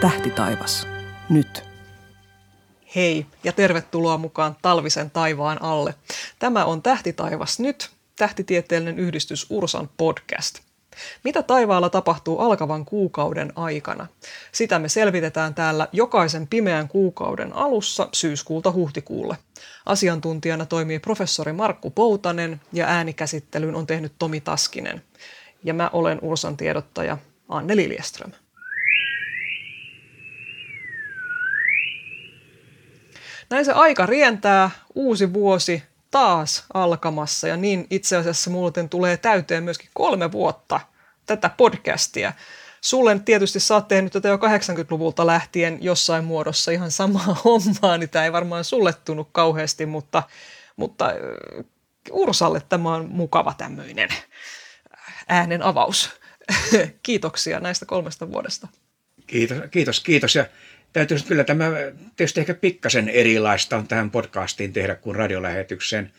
Tähtitaivas. Nyt. Hei ja tervetuloa mukaan Talvisen taivaan alle. Tämä on Tähtitaivas nyt, tähtitieteellinen yhdistys Ursan podcast. Mitä taivaalla tapahtuu alkavan kuukauden aikana? Sitä me selvitetään täällä jokaisen pimeän kuukauden alussa syyskuulta huhtikuulle. Asiantuntijana toimii professori Markku Poutanen ja äänikäsittelyn on tehnyt Tomi Taskinen. Ja mä olen Ursan tiedottaja Anne Liljeström. Näin se aika rientää, uusi vuosi taas alkamassa ja niin itse asiassa muuten tulee täyteen myöskin kolme vuotta tätä podcastia. Sulle tietysti sä oot tehnyt tätä jo 80-luvulta lähtien jossain muodossa ihan samaa hommaa, niin tämä ei varmaan sulle tunnu kauheasti, mutta, mutta äh, Ursalle tämä on mukava tämmöinen äänen avaus. Kiitoksia näistä kolmesta vuodesta. Kiitos, kiitos, kiitos. Ja täytyy kyllä tämä tietysti ehkä pikkasen erilaista on tähän podcastiin tehdä kuin radiolähetykseen.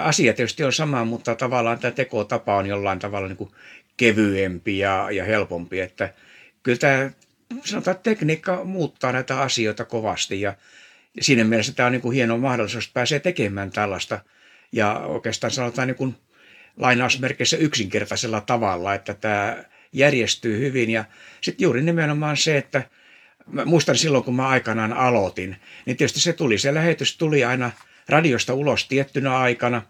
Asia tietysti on sama, mutta tavallaan tämä tekotapa on jollain tavalla niin kuin kevyempi ja, ja helpompi. Että kyllä tämä sanotaan, että tekniikka muuttaa näitä asioita kovasti ja siinä mielessä tämä on niin kuin hieno mahdollisuus, että pääsee tekemään tällaista ja oikeastaan sanotaan niin kuin lainausmerkeissä yksinkertaisella tavalla, että tämä järjestyy hyvin ja sitten juuri nimenomaan se, että mä muistan silloin, kun mä aikanaan aloitin, niin tietysti se tuli, se lähetys tuli aina radiosta ulos tiettynä aikana.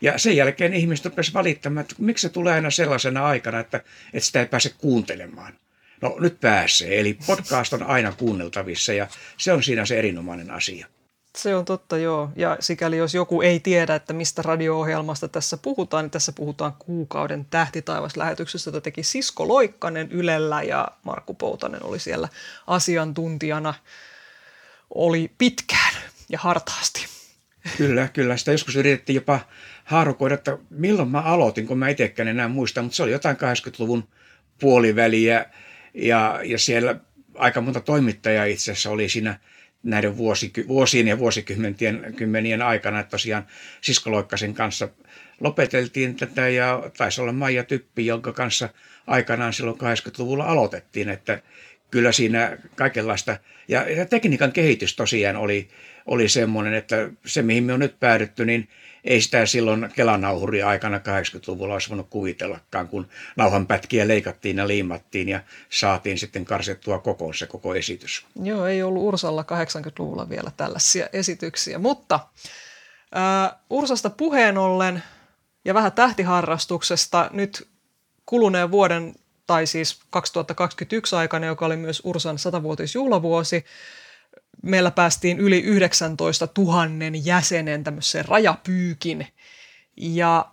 Ja sen jälkeen ihmiset rupesivat valittamaan, että miksi se tulee aina sellaisena aikana, että, että sitä ei pääse kuuntelemaan. No nyt pääsee, eli podcast on aina kuunneltavissa ja se on siinä se erinomainen asia. Se on totta, joo. Ja sikäli jos joku ei tiedä, että mistä radio-ohjelmasta tässä puhutaan, niin tässä puhutaan kuukauden tähtitaivaslähetyksestä, jota teki Sisko Loikkanen Ylellä ja Markku Poutanen oli siellä asiantuntijana. Oli pitkään ja hartaasti. Kyllä, kyllä. Sitä joskus yritettiin jopa haarukoida, että milloin mä aloitin, kun mä itsekään enää muista, mutta se oli jotain 80-luvun puoliväliä ja, ja siellä aika monta toimittajaa itse asiassa oli siinä – näiden vuosiky- vuosien ja vuosikymmenien kymmenien aikana, että tosiaan Sisko Loikkasen kanssa lopeteltiin tätä ja taisi olla Maija Typpi, jonka kanssa aikanaan silloin 80-luvulla aloitettiin, että kyllä siinä kaikenlaista, ja, ja tekniikan kehitys tosiaan oli, oli semmoinen, että se mihin me on nyt päädytty, niin ei sitä silloin Kelanauhuri aikana 80-luvulla olisi voinut kuvitellakaan, kun nauhanpätkiä leikattiin ja liimattiin ja saatiin sitten karsettua kokoon se koko esitys. Joo, ei ollut Ursalla 80-luvulla vielä tällaisia esityksiä, mutta äh, Ursasta puheen ollen ja vähän tähtiharrastuksesta nyt kuluneen vuoden tai siis 2021 aikana, joka oli myös Ursan 100-vuotisjuhlavuosi, meillä päästiin yli 19 000 jäsenen tämmöiseen rajapyykin. Ja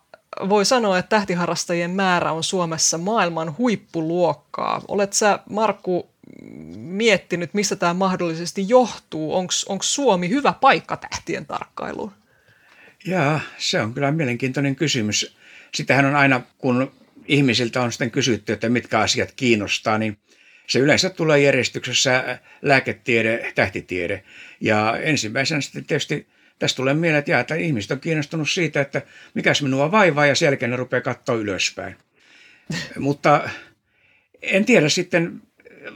voi sanoa, että tähtiharrastajien määrä on Suomessa maailman huippuluokkaa. Olet sä, Markku, miettinyt, mistä tämä mahdollisesti johtuu? Onko Suomi hyvä paikka tähtien tarkkailuun? Jaa, se on kyllä mielenkiintoinen kysymys. Sitähän on aina, kun ihmisiltä on sitten kysytty, että mitkä asiat kiinnostaa, niin se yleensä tulee järjestyksessä lääketiede, tähtitiede. Ja ensimmäisenä sitten tietysti tästä tulee mieleen, että, jää, että ihmiset on kiinnostunut siitä, että mikäs minua vaivaa ja sen jälkeen ne rupeaa katsoa ylöspäin. Mutta en tiedä sitten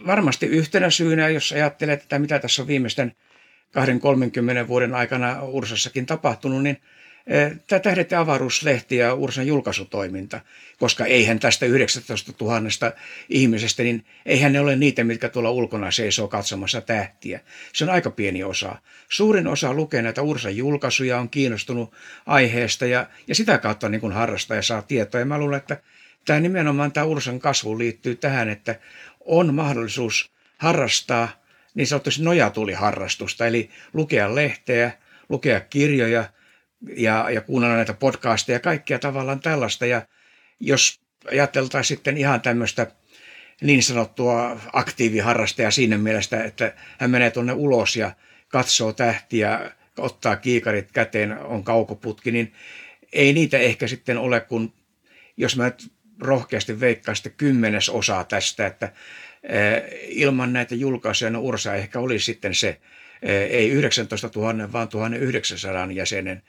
varmasti yhtenä syynä, jos ajattelee että mitä tässä on viimeisten 20-30 vuoden aikana Ursassakin tapahtunut, niin – tämä Tähdet ja avaruuslehti ja Ursan julkaisutoiminta, koska eihän tästä 19 000 ihmisestä, niin eihän ne ole niitä, mitkä tuolla ulkona seisoo katsomassa tähtiä. Se on aika pieni osa. Suurin osa lukee näitä Ursan julkaisuja, on kiinnostunut aiheesta ja, ja sitä kautta niin kuin harrastaa ja saa tietoa. Ja mä luulen, että tämä nimenomaan tämä Ursan kasvu liittyy tähän, että on mahdollisuus harrastaa niin sanotusti nojatuliharrastusta, eli lukea lehteä, lukea kirjoja – ja, ja kuunnella näitä podcasteja ja kaikkea tavallaan tällaista. Ja jos ajateltaisiin sitten ihan tämmöistä niin sanottua aktiiviharrastajaa siinä mielessä, että hän menee tuonne ulos ja katsoo tähtiä, ottaa kiikarit käteen, on kaukoputki, niin ei niitä ehkä sitten ole, kun jos mä nyt rohkeasti veikkaan sitten kymmenes osaa tästä, että ilman näitä julkaisuja no Ursa ehkä olisi sitten se, ei 19 000, vaan 1900 jäsenen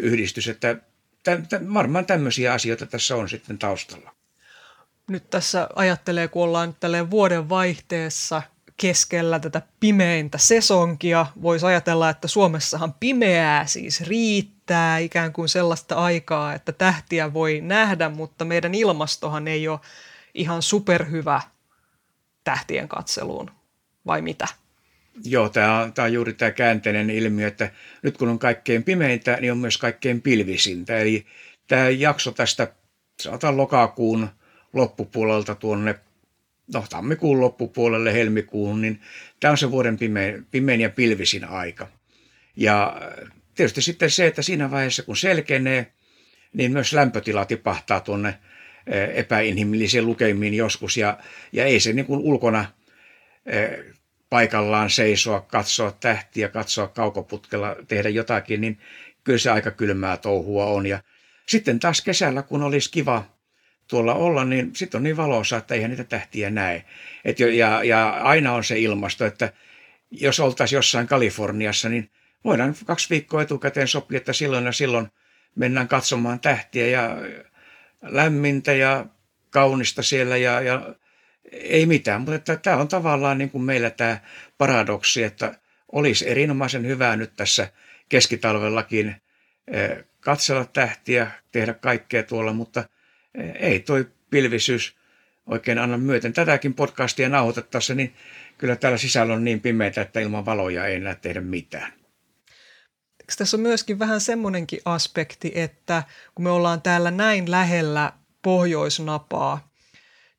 yhdistys. Että varmaan tämmöisiä asioita tässä on sitten taustalla. Nyt tässä ajattelee, kun ollaan tälle vuoden vaihteessa keskellä tätä pimeintä sesonkia. Voisi ajatella, että Suomessahan pimeää siis riittää, ikään kuin sellaista aikaa, että tähtiä voi nähdä, mutta meidän ilmastohan ei ole ihan superhyvä tähtien katseluun, vai mitä? Joo, tämä on, tämä on juuri tämä käänteinen ilmiö, että nyt kun on kaikkein pimeintä, niin on myös kaikkein pilvisintä. Eli tämä jakso tästä, sanotaan lokakuun loppupuolelta tuonne no, tammikuun loppupuolelle helmikuun, niin tämä on se vuoden pimein, pimein ja pilvisin aika. Ja tietysti sitten se, että siinä vaiheessa kun selkenee, niin myös lämpötila tipahtaa tuonne eh, epäinhimillisiin lukemiin joskus, ja, ja ei se niin kuin ulkona eh, paikallaan seisoa, katsoa tähtiä, katsoa kaukoputkella, tehdä jotakin, niin kyllä se aika kylmää touhua on. Ja sitten taas kesällä, kun olisi kiva tuolla olla, niin sitten on niin valossa, että eihän niitä tähtiä näe. Et jo, ja, ja aina on se ilmasto, että jos oltaisiin jossain Kaliforniassa, niin voidaan kaksi viikkoa etukäteen sopia, että silloin ja silloin mennään katsomaan tähtiä ja lämmintä ja kaunista siellä ja, ja ei mitään, mutta että tämä on tavallaan niin kuin meillä tämä paradoksi, että olisi erinomaisen hyvää nyt tässä keskitalvellakin eh, katsella tähtiä, tehdä kaikkea tuolla, mutta – ei toi pilvisyys oikein anna myöten. Tätäkin podcastia nauhoitettaessa, niin kyllä täällä sisällä on niin pimeää, että ilman valoja ei enää tehdä mitään. Tässä on myöskin vähän semmoinenkin aspekti, että kun me ollaan täällä näin lähellä pohjoisnapaa,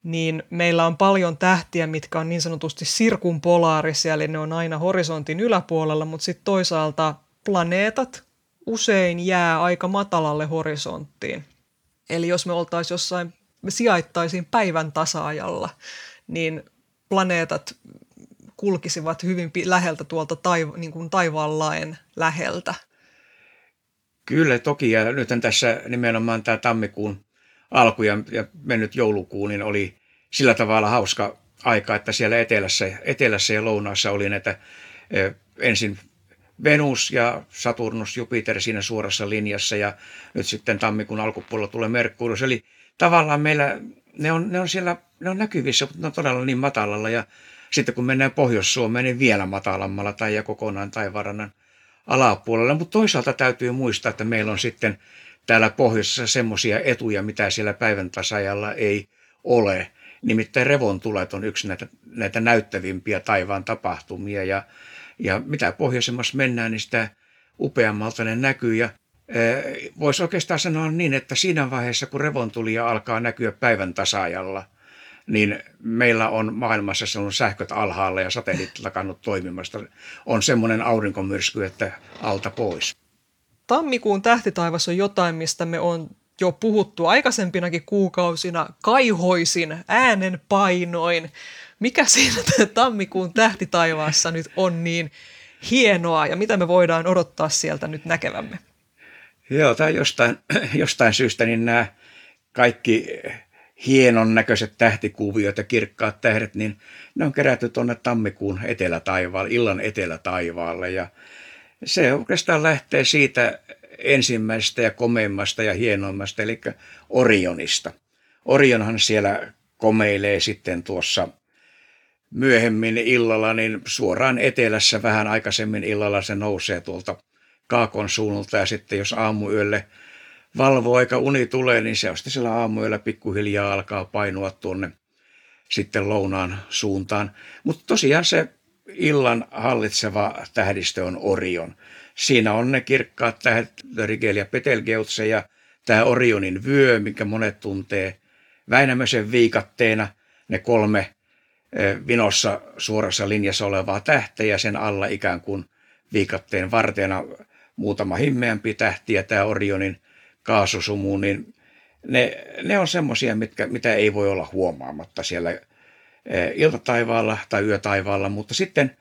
niin meillä on paljon tähtiä, mitkä on niin sanotusti sirkumpolaarisia, eli ne on aina horisontin yläpuolella, mutta sitten toisaalta planeetat usein jää aika matalalle horisonttiin. Eli jos me oltaisiin jossain, me sijaittaisiin päivän tasaajalla, niin planeetat kulkisivat hyvin läheltä tuolta taiva, niin kuin taivaanlaen läheltä. Kyllä toki, ja nyt tässä nimenomaan tämä tammikuun alku ja, ja mennyt joulukuu, niin oli sillä tavalla hauska aika, että siellä etelässä, etelässä ja lounaassa oli näitä ensin Venus ja Saturnus, Jupiter siinä suorassa linjassa ja nyt sitten tammikuun alkupuolella tulee Merkurius. Eli tavallaan meillä ne on, ne on siellä, ne on näkyvissä, mutta ne on todella niin matalalla ja sitten kun mennään Pohjois-Suomeen, niin vielä matalammalla tai ja kokonaan taivarannan alapuolella. Mutta toisaalta täytyy muistaa, että meillä on sitten täällä pohjoisessa semmoisia etuja, mitä siellä päivän tasajalla ei ole. Nimittäin revontulet on yksi näitä, näitä näyttävimpiä taivaan tapahtumia ja ja mitä pohjoisemmassa mennään, niin sitä upeammalta ne näkyy. Ja voisi oikeastaan sanoa niin, että siinä vaiheessa, kun revontulija alkaa näkyä päivän tasaajalla, niin meillä on maailmassa sellainen sähköt alhaalla ja satelliitit lakannut toimimasta. On semmoinen aurinkomyrsky, että alta pois. Tammikuun tähtitaivas on jotain, mistä me on jo puhuttu aikaisempinakin kuukausina. Kaihoisin äänen painoin. Mikä siinä tammikuun tähtitaivaassa nyt on niin hienoa ja mitä me voidaan odottaa sieltä nyt näkevämme? Joo, tai jostain, jostain syystä niin nämä kaikki hienon näköiset tähtikuviot ja kirkkaat tähdet, niin ne on kerätty tuonne tammikuun etelätaivaalle, illan etelätaivaalle. Ja se oikeastaan lähtee siitä ensimmäisestä ja komeimmasta ja hienoimmasta, eli Orionista. Orionhan siellä komeilee sitten tuossa myöhemmin illalla, niin suoraan etelässä vähän aikaisemmin illalla se nousee tuolta kaakon suunnalta ja sitten jos aamuyölle valvoo eikä uni tulee, niin se on sitten siellä aamuyöllä pikkuhiljaa alkaa painua tuonne sitten lounaan suuntaan. Mutta tosiaan se illan hallitseva tähdistö on Orion. Siinä on ne kirkkaat tähdet, Rigel ja Betelgeuse ja tämä Orionin vyö, minkä monet tuntee Väinämöisen viikatteena, ne kolme vinossa suorassa linjassa olevaa tähteä ja sen alla ikään kuin viikatteen varteena muutama himmeämpi tähti ja tämä Orionin kaasusumu, niin ne, ne on semmoisia, mitä ei voi olla huomaamatta siellä iltataivaalla tai yötaivaalla, mutta sitten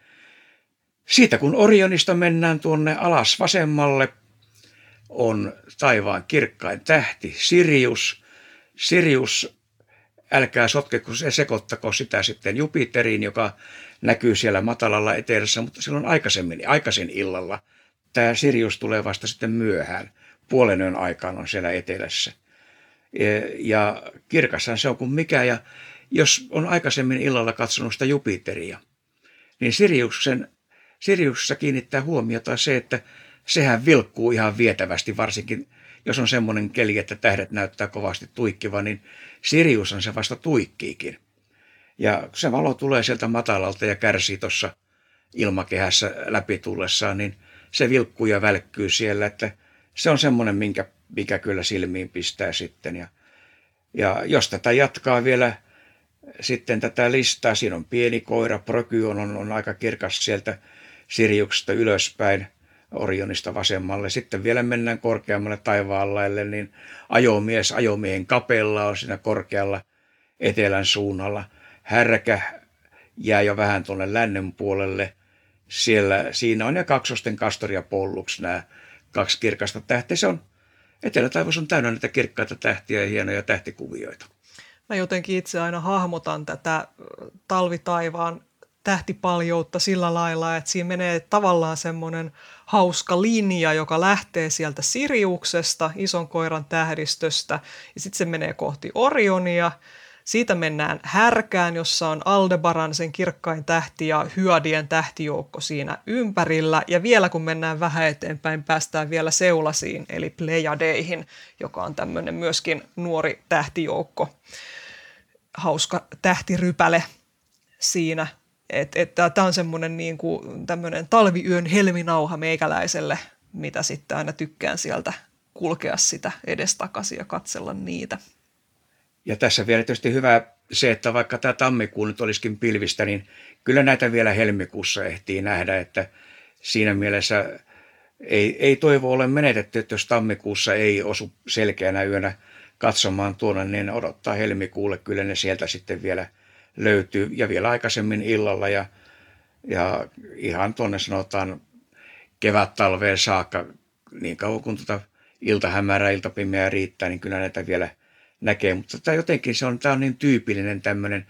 siitä kun Orionista mennään tuonne alas vasemmalle, on taivaan kirkkain tähti Sirius. Sirius älkää sotkeko se sekoittako sitä sitten Jupiteriin, joka näkyy siellä matalalla etelässä, mutta silloin aikaisemmin, aikaisin illalla. Tämä Sirius tulee vasta sitten myöhään. Puolen yön aikaan on siellä etelässä. Ja kirkassan se on kuin mikä. Ja jos on aikaisemmin illalla katsonut sitä Jupiteria, niin Siriuksen, Siriuksessa kiinnittää huomiota se, että sehän vilkkuu ihan vietävästi, varsinkin jos on semmoinen keli, että tähdet näyttää kovasti tuikkiva, niin Sirius on se vasta tuikkiikin. Ja se valo tulee sieltä matalalta ja kärsii tuossa ilmakehässä läpi tullessaan, niin se vilkkuu ja välkkyy siellä, että se on semmoinen, minkä, mikä kyllä silmiin pistää sitten. Ja, ja jos tätä jatkaa vielä sitten tätä listaa, siinä on pieni koira, Procyon on, on aika kirkas sieltä Siriuksesta ylöspäin, Orionista vasemmalle. Sitten vielä mennään korkeammalle taivaallaille, niin ajomies, ajomiehen kapella on siinä korkealla etelän suunnalla. Härkä jää jo vähän tuonne lännen puolelle. Siellä, siinä on ja kaksosten kastoria polluks nämä kaksi kirkasta tähteä. Se on, etelätaivas on täynnä näitä kirkkaita tähtiä ja hienoja tähtikuvioita. Mä jotenkin itse aina hahmotan tätä talvitaivaan tähtipaljoutta sillä lailla, että siinä menee tavallaan semmoinen hauska linja, joka lähtee sieltä Siriuksesta, ison koiran tähdistöstä, ja sitten se menee kohti Orionia. Siitä mennään härkään, jossa on Aldebaran, sen kirkkain tähti ja Hyadien tähtijoukko siinä ympärillä. Ja vielä kun mennään vähän eteenpäin, päästään vielä Seulasiin, eli Plejadeihin, joka on tämmöinen myöskin nuori tähtijoukko. Hauska tähtirypäle siinä että et, tämä on semmoinen niin kuin, talviyön helminauha meikäläiselle, mitä sitten aina tykkään sieltä kulkea sitä edestakaisin ja katsella niitä. Ja tässä vielä tietysti hyvä se, että vaikka tämä tammikuu nyt olisikin pilvistä, niin kyllä näitä vielä helmikuussa ehtii nähdä, että siinä mielessä ei, ei toivo ole menetetty, että jos tammikuussa ei osu selkeänä yönä katsomaan tuonne, niin odottaa helmikuulle, kyllä ne sieltä sitten vielä – löytyy ja vielä aikaisemmin illalla ja, ja ihan tuonne sanotaan kevät-talveen saakka, niin kauan kuin tuota iltahämärä, iltapimeä riittää, niin kyllä näitä vielä näkee. Mutta tämä jotenkin se on, tämä on niin tyypillinen tämmöinen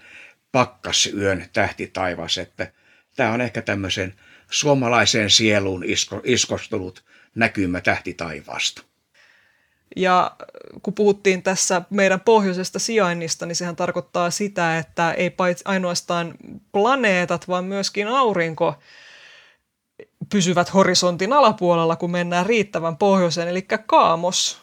pakkasyön taivas, että tämä on ehkä tämmöisen suomalaiseen sieluun isko, iskostunut näkymä taivaasta. Ja kun puhuttiin tässä meidän pohjoisesta sijainnista, niin sehän tarkoittaa sitä, että ei paitsi ainoastaan planeetat, vaan myöskin aurinko pysyvät horisontin alapuolella, kun mennään riittävän pohjoiseen. Eli Kaamos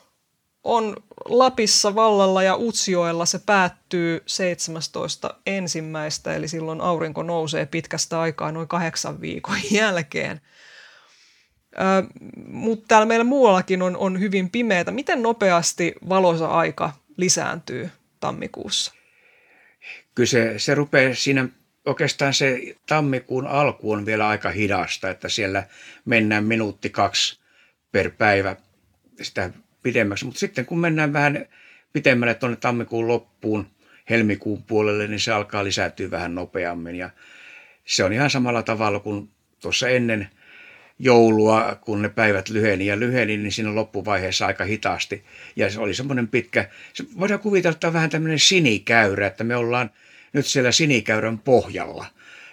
on Lapissa vallalla ja Utsjoella se päättyy 17. ensimmäistä, eli silloin aurinko nousee pitkästä aikaa noin kahdeksan viikon jälkeen – mutta täällä meillä muuallakin on, on hyvin pimeätä. Miten nopeasti valoisa aika lisääntyy tammikuussa? Kyllä se, se rupeaa siinä, oikeastaan se tammikuun alku on vielä aika hidasta, että siellä mennään minuutti kaksi per päivä sitä pidemmäksi. Mutta sitten kun mennään vähän pitemmälle tuonne tammikuun loppuun, helmikuun puolelle, niin se alkaa lisääntyä vähän nopeammin. Ja se on ihan samalla tavalla kuin tuossa ennen joulua, kun ne päivät lyheni ja lyheni, niin siinä loppuvaiheessa aika hitaasti. Ja se oli semmoinen pitkä, se voidaan kuvitella, että on vähän tämmöinen sinikäyrä, että me ollaan nyt siellä sinikäyrän pohjalla.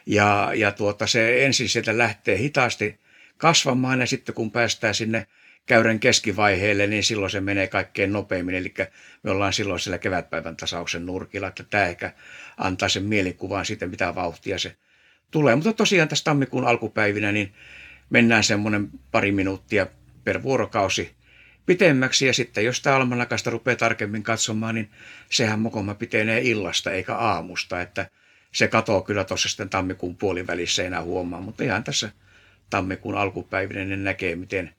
Ja, ja tuota, se ensin sieltä lähtee hitaasti kasvamaan ja sitten kun päästään sinne käyrän keskivaiheelle, niin silloin se menee kaikkein nopeimmin. Eli me ollaan silloin siellä kevätpäivän tasauksen nurkilla, että tämä ehkä antaa sen mielikuvan siitä, mitä vauhtia se tulee. Mutta tosiaan tässä tammikuun alkupäivinä, niin mennään semmoinen pari minuuttia per vuorokausi pitemmäksi. Ja sitten jos tämä almanakasta rupeaa tarkemmin katsomaan, niin sehän mokoma pitenee illasta eikä aamusta. Että se katoo kyllä tuossa sitten tammikuun puolivälissä enää huomaa, mutta ihan tässä tammikuun alkupäivinen ne näkee, miten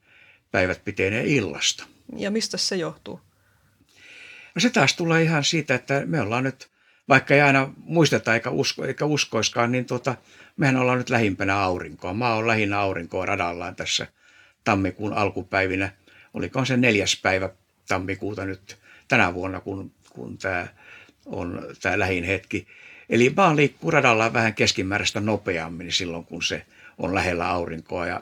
päivät pitenee illasta. Ja mistä se johtuu? No se taas tulee ihan siitä, että me ollaan nyt, vaikka ei aina muisteta eikä, usko, eikä uskoiskaan, niin tuota, mehän ollaan nyt lähimpänä aurinkoa. Maa on lähinnä aurinkoa radallaan tässä tammikuun alkupäivinä. Oliko se neljäs päivä tammikuuta nyt tänä vuonna, kun, kun tämä on tämä lähin hetki. Eli maa liikkuu radallaan vähän keskimääräistä nopeammin silloin, kun se on lähellä aurinkoa. Ja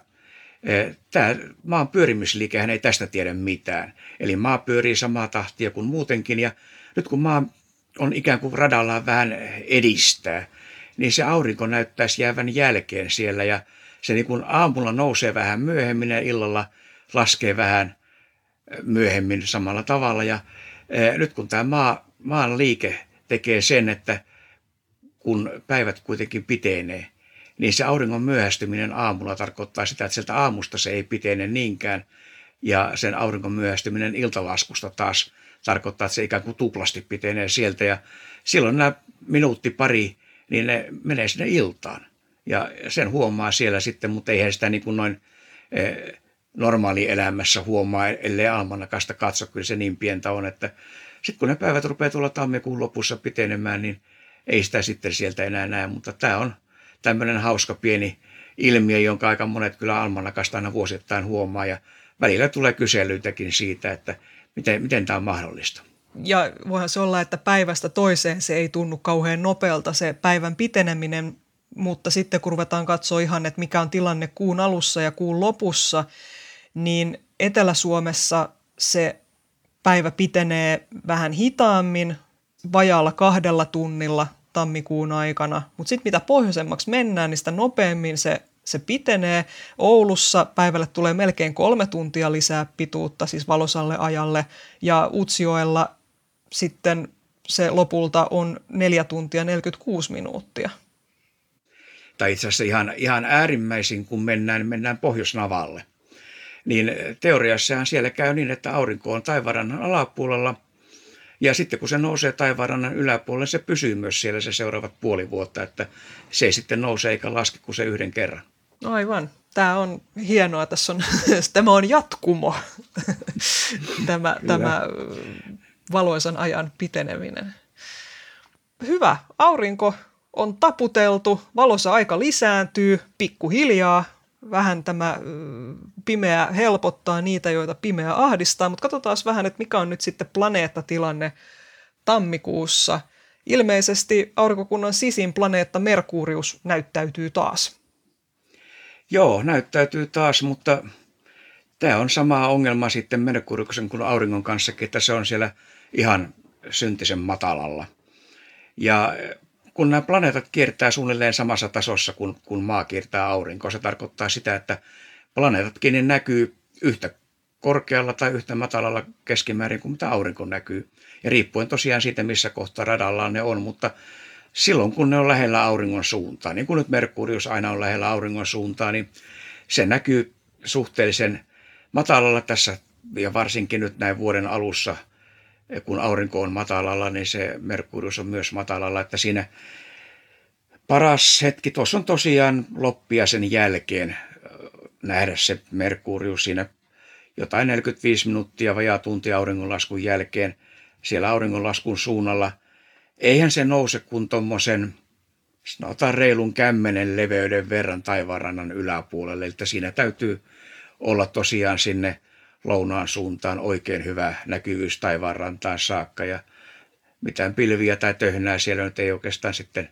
e, Tämä maan pyörimisliikehän ei tästä tiedä mitään. Eli maa pyörii samaa tahtia kuin muutenkin. Ja nyt kun maa on ikään kuin radallaan vähän edistää, niin se aurinko näyttäisi jäävän jälkeen siellä ja se niin kuin aamulla nousee vähän myöhemmin ja illalla laskee vähän myöhemmin samalla tavalla. Ja nyt kun tämä maa, maan liike tekee sen, että kun päivät kuitenkin pitenee, niin se auringon myöhästyminen aamulla tarkoittaa sitä, että sieltä aamusta se ei pitene niinkään, ja sen auringon myöhästyminen iltalaskusta taas tarkoittaa, että se ikään kuin tuplasti pitenee sieltä, ja silloin nämä minuutti pari, niin ne menee sinne iltaan. Ja sen huomaa siellä sitten, mutta eihän sitä niin kuin noin eh, normaali elämässä huomaa, ellei almanakasta katso, kyllä se niin pientä on, että sitten kun ne päivät rupeaa tulla tammikuun lopussa pitenemään, niin ei sitä sitten sieltä enää näe, mutta tämä on tämmöinen hauska pieni ilmiö, jonka aika monet kyllä almanakasta aina vuosittain huomaa ja välillä tulee kyselyitäkin siitä, että miten, miten tämä on mahdollista. Ja voihan se olla, että päivästä toiseen se ei tunnu kauhean nopealta se päivän piteneminen, mutta sitten kun ruvetaan katsoa ihan, että mikä on tilanne kuun alussa ja kuun lopussa, niin Etelä-Suomessa se päivä pitenee vähän hitaammin, vajaalla kahdella tunnilla tammikuun aikana, mutta sitten mitä pohjoisemmaksi mennään, niin sitä nopeammin se, se pitenee. Oulussa päivälle tulee melkein kolme tuntia lisää pituutta, siis valosalle ajalle, ja Utsioella sitten se lopulta on neljä tuntia 46 minuuttia. Tai itse asiassa ihan, ihan äärimmäisin, kun mennään, mennään Pohjoisnavalle. Niin teoriassahan siellä käy niin, että aurinko on taivarannan alapuolella – ja sitten kun se nousee taivaanrannan yläpuolelle, se pysyy myös siellä se seuraavat puoli vuotta, että se ei sitten nouse eikä laske kuin se yhden kerran. Aivan. Tämä on hienoa. Tässä on, tämä on jatkumo, tämä, tämä valoisan ajan piteneminen. Hyvä. Aurinko on taputeltu, valossa aika lisääntyy pikkuhiljaa vähän tämä pimeä helpottaa niitä, joita pimeä ahdistaa, mutta katsotaan vähän, että mikä on nyt sitten planeettatilanne tammikuussa. Ilmeisesti aurinkokunnan sisin planeetta Merkurius näyttäytyy taas. Joo, näyttäytyy taas, mutta tämä on sama ongelma sitten Merkuriuksen kuin auringon kanssa, että se on siellä ihan syntisen matalalla. Ja kun nämä planeetat kiertää suunnilleen samassa tasossa kuin, kuin maa kiertää aurinkoa, se tarkoittaa sitä, että planeetatkin niin näkyy yhtä korkealla tai yhtä matalalla keskimäärin kuin mitä aurinko näkyy. Ja riippuen tosiaan siitä, missä kohtaa radallaan ne on, mutta silloin kun ne on lähellä auringon suuntaa, niin kuin nyt Merkurius aina on lähellä auringon suuntaa, niin se näkyy suhteellisen matalalla tässä ja varsinkin nyt näin vuoden alussa – kun aurinko on matalalla, niin se Merkurius on myös matalalla, että siinä paras hetki, tuossa on tosiaan loppia sen jälkeen nähdä se Merkurius siinä jotain 45 minuuttia vajaa tunti auringonlaskun jälkeen siellä auringonlaskun suunnalla. Eihän se nouse kuin tuommoisen sanotaan reilun kämmenen leveyden verran taivaanrannan yläpuolelle, että siinä täytyy olla tosiaan sinne lounaan suuntaan oikein hyvä näkyvyys taivaan rantaan saakka ja mitään pilviä tai töhnää siellä nyt ei oikeastaan sitten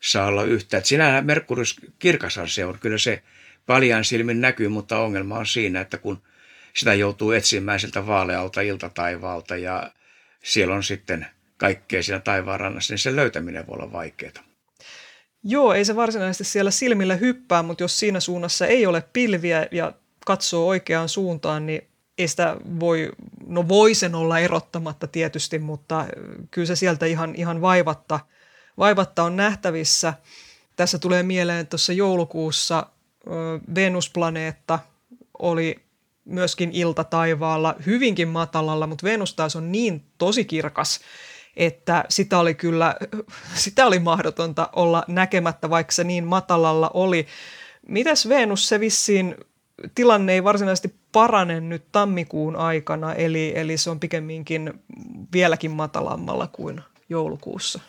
saa olla yhtä. Et sinä Merkurius kirkashan se on, kyllä se paljan silmin näkyy, mutta ongelma on siinä, että kun sitä joutuu etsimään siltä vaalealta iltataivaalta ja siellä on sitten kaikkea siinä taivaanrannassa, niin sen löytäminen voi olla vaikeaa. Joo, ei se varsinaisesti siellä silmillä hyppää, mutta jos siinä suunnassa ei ole pilviä ja katsoo oikeaan suuntaan, niin ei sitä voi, no voi sen olla erottamatta tietysti, mutta kyllä se sieltä ihan, ihan vaivatta, vaivatta on nähtävissä. Tässä tulee mieleen, että tuossa joulukuussa Venusplaneetta oli myöskin ilta taivaalla hyvinkin matalalla, mutta Venus taas on niin tosi kirkas, että sitä oli kyllä, sitä oli mahdotonta olla näkemättä, vaikka se niin matalalla oli. Mitäs Venus, se vissiin tilanne ei varsinaisesti parane nyt tammikuun aikana, eli, eli se on pikemminkin vieläkin matalammalla kuin joulukuussa.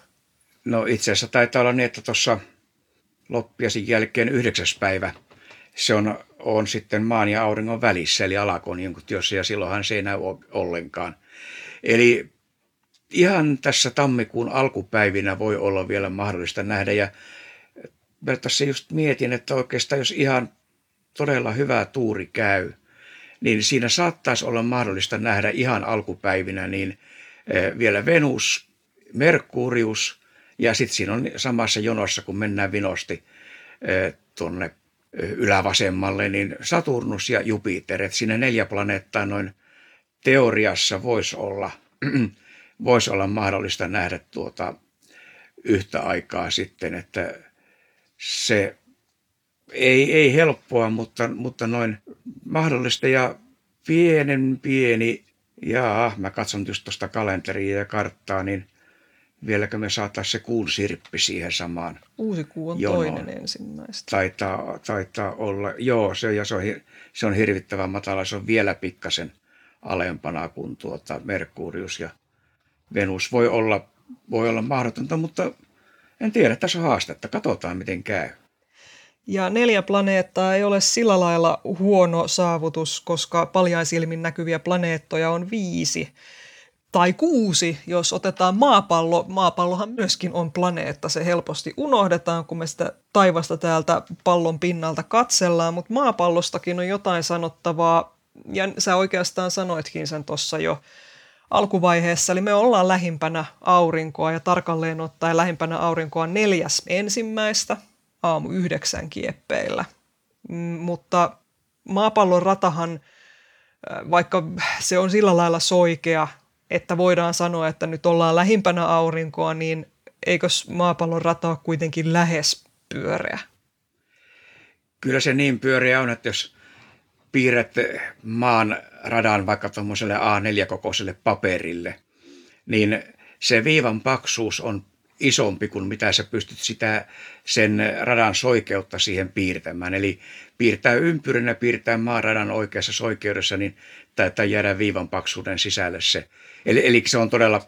No itse asiassa taitaa olla niin, että tuossa loppiasin jälkeen yhdeksäs päivä se on, on sitten maan ja auringon välissä, eli alakonjunkutiossa, ja silloinhan se ei näy ollenkaan. Eli ihan tässä tammikuun alkupäivinä voi olla vielä mahdollista nähdä, ja tässä just mietin, että oikeastaan jos ihan todella hyvä tuuri käy, niin siinä saattaisi olla mahdollista nähdä ihan alkupäivinä niin eh, vielä Venus, Merkurius ja sitten siinä on samassa jonossa, kun mennään vinosti eh, tuonne eh, ylävasemmalle, niin Saturnus ja Jupiter. Että siinä neljä planeettaa noin teoriassa voisi olla, voisi olla mahdollista nähdä tuota yhtä aikaa sitten, että se ei, ei helppoa, mutta, mutta noin mahdollista ja pienen pieni, jaa, mä katson just tuosta kalenteria ja karttaa, niin vieläkö me saataisiin se kuun sirppi siihen samaan Uusi kuu on jonoon. toinen ensimmäistä. Taitaa, taitaa olla, joo, se, ja se on, se on hirvittävän matala, se on vielä pikkasen alempana kuin tuota Merkurius ja Venus. Voi olla, voi olla mahdotonta, mutta en tiedä, tässä on haastetta. Katsotaan, miten käy. Ja neljä planeettaa ei ole sillä lailla huono saavutus, koska paljaisilmin näkyviä planeettoja on viisi tai kuusi, jos otetaan maapallo. Maapallohan myöskin on planeetta, se helposti unohdetaan, kun me sitä taivasta täältä pallon pinnalta katsellaan, mutta maapallostakin on jotain sanottavaa, ja sä oikeastaan sanoitkin sen tuossa jo alkuvaiheessa, eli me ollaan lähimpänä aurinkoa ja tarkalleen ottaen lähimpänä aurinkoa neljäs ensimmäistä aamu yhdeksän kieppeillä. Mm, mutta maapallon ratahan, vaikka se on sillä lailla soikea, että voidaan sanoa, että nyt ollaan lähimpänä aurinkoa, niin eikös maapallon rata ole kuitenkin lähes pyöreä? Kyllä se niin pyöreä on, että jos piirrät maan radan vaikka tuommoiselle A4-kokoiselle paperille, niin se viivan paksuus on isompi kuin mitä sä pystyt sitä sen radan soikeutta siihen piirtämään. Eli piirtää ympyränä, piirtää maaradan oikeassa soikeudessa, niin taitaa jäädä viivan paksuuden sisälle se. Eli, eli se on todella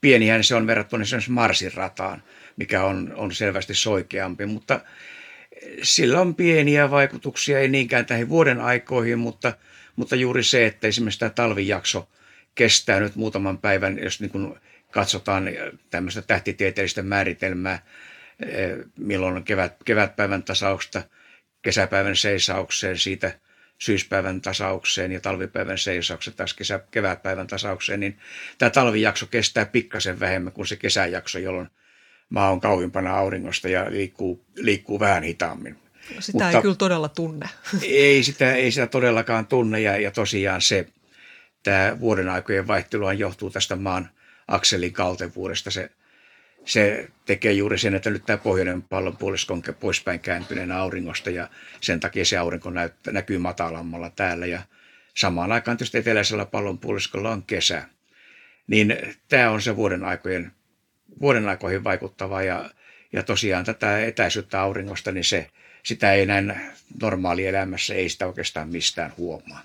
pienihän se on verrattuna esimerkiksi Marsin rataan, mikä on, on selvästi soikeampi, mutta sillä on pieniä vaikutuksia, ei niinkään tähän vuoden aikoihin, mutta, mutta juuri se, että esimerkiksi tämä talvijakso kestää nyt muutaman päivän, jos niin kuin katsotaan tämmöistä tähtitieteellistä määritelmää, eh, milloin on kevät, kevätpäivän tasausta, kesäpäivän seisaukseen, siitä syyspäivän tasaukseen ja talvipäivän seisaukseen taas kesä, kevätpäivän tasaukseen, niin tämä talvijakso kestää pikkasen vähemmän kuin se kesäjakso, jolloin maa on kauimpana auringosta ja liikkuu, liikkuu vähän hitaammin. Sitä Mutta ei kyllä todella tunne. Ei sitä, ei sitä todellakaan tunne ja, ja tosiaan se, tämä vuoden aikojen vaihtelu johtuu tästä maan akselin kaltevuudesta. Se, se tekee juuri sen, että nyt tämä pohjoinen pallonpuolisko on poispäin kääntyneenä auringosta ja sen takia se aurinko näyttä, näkyy matalammalla täällä ja samaan aikaan tietysti eteläisellä pallonpuoliskolla on kesä. Niin tämä on se vuoden aikojen vuoden aikoihin vaikuttava ja, ja tosiaan tätä etäisyyttä auringosta, niin se, sitä ei näin normaalielämässä, ei sitä oikeastaan mistään huomaa.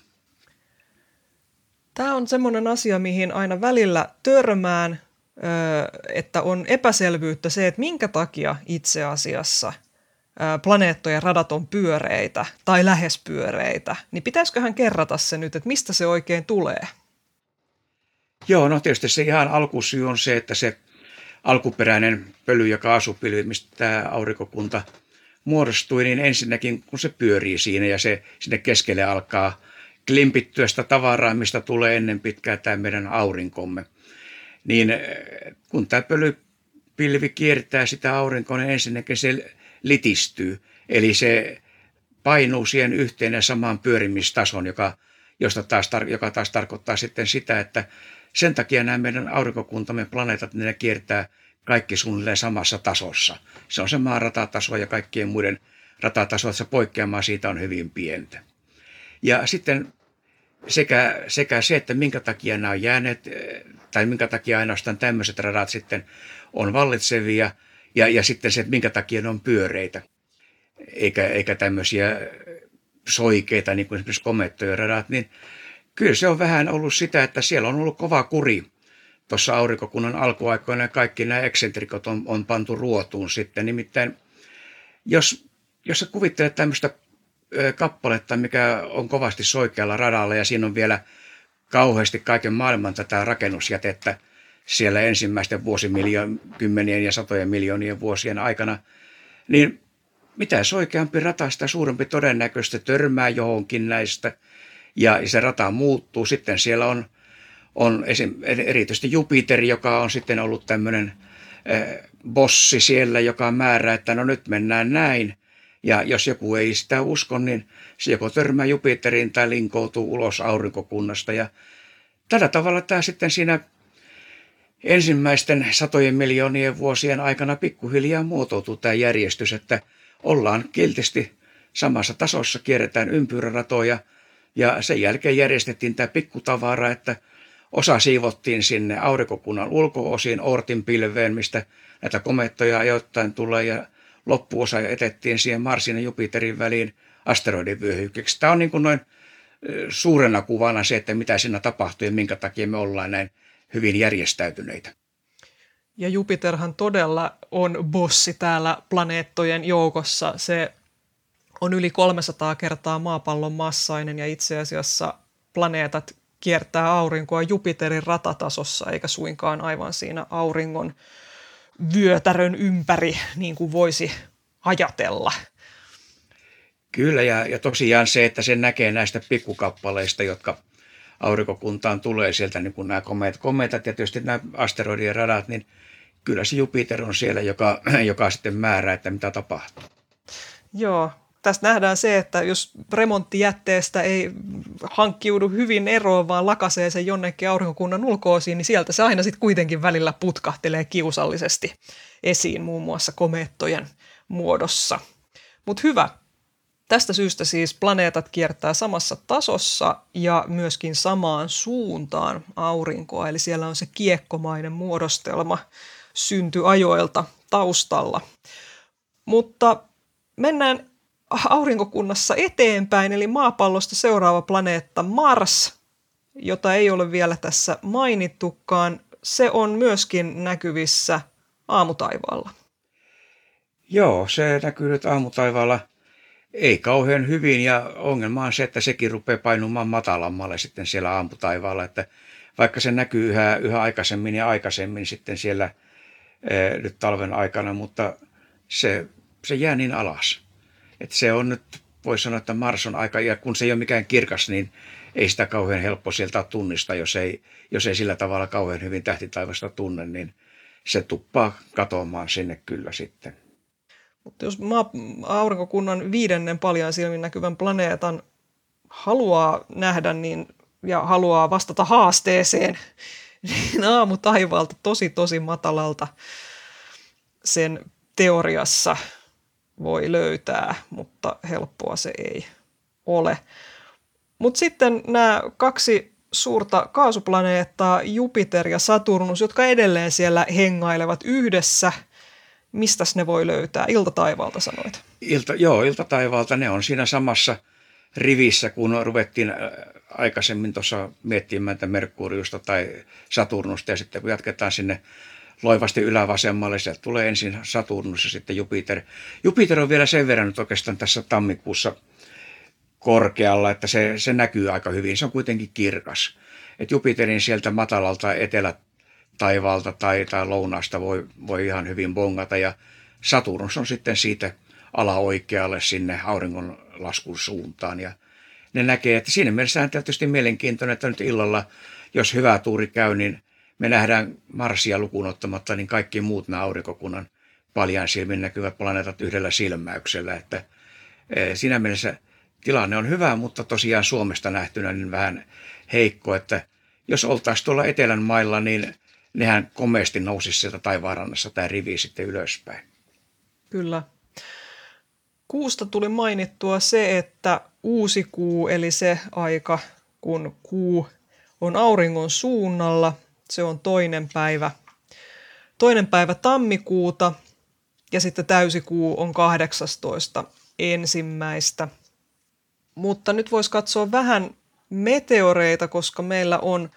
Tämä on semmoinen asia, mihin aina välillä törmään, että on epäselvyyttä se, että minkä takia itse asiassa planeettojen radat on pyöreitä tai lähes pyöreitä, niin pitäisiköhän kerrata se nyt, että mistä se oikein tulee? Joo, no tietysti se ihan alkusyy on se, että se alkuperäinen pöly- ja kaasupilvi, mistä tämä aurinkokunta muodostui, niin ensinnäkin kun se pyörii siinä ja se sinne keskelle alkaa klimpittyä sitä tavaraa, mistä tulee ennen pitkää tämä meidän aurinkomme, niin eh, kun tämä pölypilvi kiertää sitä aurinkoa, niin ensinnäkin se litistyy. Eli se painuu siihen yhteen ja samaan pyörimistason, joka, josta taas, joka taas tarkoittaa sitten sitä, että sen takia nämä meidän aurinkokuntamme planeetat, ne kiertää kaikki suunnilleen samassa tasossa. Se on se maan ratataso ja kaikkien muiden ratatasoa, se poikkeamaa siitä on hyvin pientä. Ja sitten sekä, sekä se, että minkä takia nämä on jääneet, tai minkä takia ainoastaan tämmöiset radat sitten on vallitsevia, ja, ja sitten se, että minkä takia ne on pyöreitä, eikä, eikä tämmöisiä soikeita, niin kuin esimerkiksi komettojen radat, niin kyllä se on vähän ollut sitä, että siellä on ollut kova kuri tuossa aurinkokunnan alkuaikoina ja kaikki nämä eksentrikot on, on pantu ruotuun sitten. Nimittäin jos, jos sä kuvittelet tämmöistä kappaletta, mikä on kovasti soikealla radalla ja siinä on vielä kauheasti kaiken maailman tätä rakennusjätettä siellä ensimmäisten vuosimiljoonien ja satojen miljoonien vuosien aikana, niin mitä soikeampi rata, sitä suurempi todennäköistä törmää johonkin näistä – ja se rata muuttuu. Sitten siellä on, on esim, erityisesti Jupiter, joka on sitten ollut tämmöinen bossi siellä, joka määrää, että no nyt mennään näin. Ja jos joku ei sitä usko, niin se joko törmää Jupiteriin tai linkoutuu ulos aurinkokunnasta. Ja tällä tavalla tämä sitten siinä ensimmäisten satojen miljoonien vuosien aikana pikkuhiljaa muotoutuu tämä järjestys, että ollaan kiltisti samassa tasossa kierretään ympyräratoja ja sen jälkeen järjestettiin tämä pikkutavara, että osa siivottiin sinne aurinkokunnan ulkoosiin Ortin pilveen, mistä näitä komettoja ajoittain tulee ja loppuosa etettiin siihen Marsin ja Jupiterin väliin asteroidivyöhykkeeksi. Tämä on niin kuin noin suurena kuvana se, että mitä siinä tapahtuu ja minkä takia me ollaan näin hyvin järjestäytyneitä. Ja Jupiterhan todella on bossi täällä planeettojen joukossa. Se on yli 300 kertaa maapallon massainen ja itse asiassa planeetat kiertää aurinkoa Jupiterin ratatasossa eikä suinkaan aivan siinä auringon vyötärön ympäri, niin kuin voisi ajatella. Kyllä, ja, ja tosiaan se, että sen näkee näistä pikkukappaleista, jotka aurinkokuntaan tulee sieltä, niin kuin nämä komeet, komeetat ja tietysti nämä asteroidien radat, niin kyllä se Jupiter on siellä, joka, joka sitten määrää, että mitä tapahtuu. Joo, tästä nähdään se, että jos remonttijätteestä ei hankkiudu hyvin eroon, vaan lakasee sen jonnekin aurinkokunnan ulkoosiin, niin sieltä se aina sitten kuitenkin välillä putkahtelee kiusallisesti esiin muun muassa komeettojen muodossa. Mutta hyvä, Tästä syystä siis planeetat kiertää samassa tasossa ja myöskin samaan suuntaan aurinkoa, eli siellä on se kiekkomainen muodostelma syntyajoilta taustalla. Mutta mennään aurinkokunnassa eteenpäin, eli maapallosta seuraava planeetta Mars, jota ei ole vielä tässä mainittukaan, se on myöskin näkyvissä aamutaivaalla. Joo, se näkyy nyt aamutaivaalla ei kauhean hyvin ja ongelma on se, että sekin rupeaa painumaan matalammalle sitten siellä aamutaivaalla, että vaikka se näkyy yhä, yhä aikaisemmin ja aikaisemmin sitten siellä ää, nyt talven aikana, mutta se, se jää niin alas. Että se on nyt, voi sanoa, että Mars on aika, ja kun se ei ole mikään kirkas, niin ei sitä kauhean helppo sieltä tunnista, jos ei, jos ei sillä tavalla kauhean hyvin tähtitaivasta tunne, niin se tuppaa katoamaan sinne kyllä sitten. Mutta jos maa, aurinkokunnan viidennen paljon silmin näkyvän planeetan haluaa nähdä niin, ja haluaa vastata haasteeseen, niin aamu taivaalta tosi tosi matalalta sen teoriassa voi löytää, mutta helppoa se ei ole. Mutta sitten nämä kaksi suurta kaasuplaneettaa, Jupiter ja Saturnus, jotka edelleen siellä hengailevat yhdessä – mistä ne voi löytää? Ilta taivaalta sanoit. Ilta, joo, ilta taivaalta ne on siinä samassa rivissä, kun ruvettiin äh, aikaisemmin tuossa miettimään että Merkuriusta tai Saturnusta ja sitten kun jatketaan sinne loivasti ylävasemmalle, sieltä tulee ensin Saturnus ja sitten Jupiter. Jupiter on vielä sen verran nyt oikeastaan tässä tammikuussa korkealla, että se, se näkyy aika hyvin. Se on kuitenkin kirkas. Et Jupiterin sieltä matalalta etelä taivaalta tai, tai lounaasta voi, voi ihan hyvin bongata. Ja Saturnus on sitten siitä alaoikealle sinne auringon laskun suuntaan. Ja ne näkee, että siinä mielessä on tietysti mielenkiintoinen, että nyt illalla, jos hyvä tuuri käy, niin me nähdään Marsia lukuun ottamatta, niin kaikki muut nämä aurinkokunnan paljan silmin näkyvät planeetat yhdellä silmäyksellä. Että e, siinä mielessä tilanne on hyvä, mutta tosiaan Suomesta nähtynä niin vähän heikko, että jos oltaisiin tuolla etelän mailla, niin nehän komeasti nousi sieltä taivaanrannassa tämä rivi sitten ylöspäin. Kyllä. Kuusta tuli mainittua se, että uusi kuu, eli se aika, kun kuu on auringon suunnalla, se on toinen päivä, toinen päivä tammikuuta ja sitten täysikuu on 18 ensimmäistä. Mutta nyt voisi katsoa vähän meteoreita, koska meillä on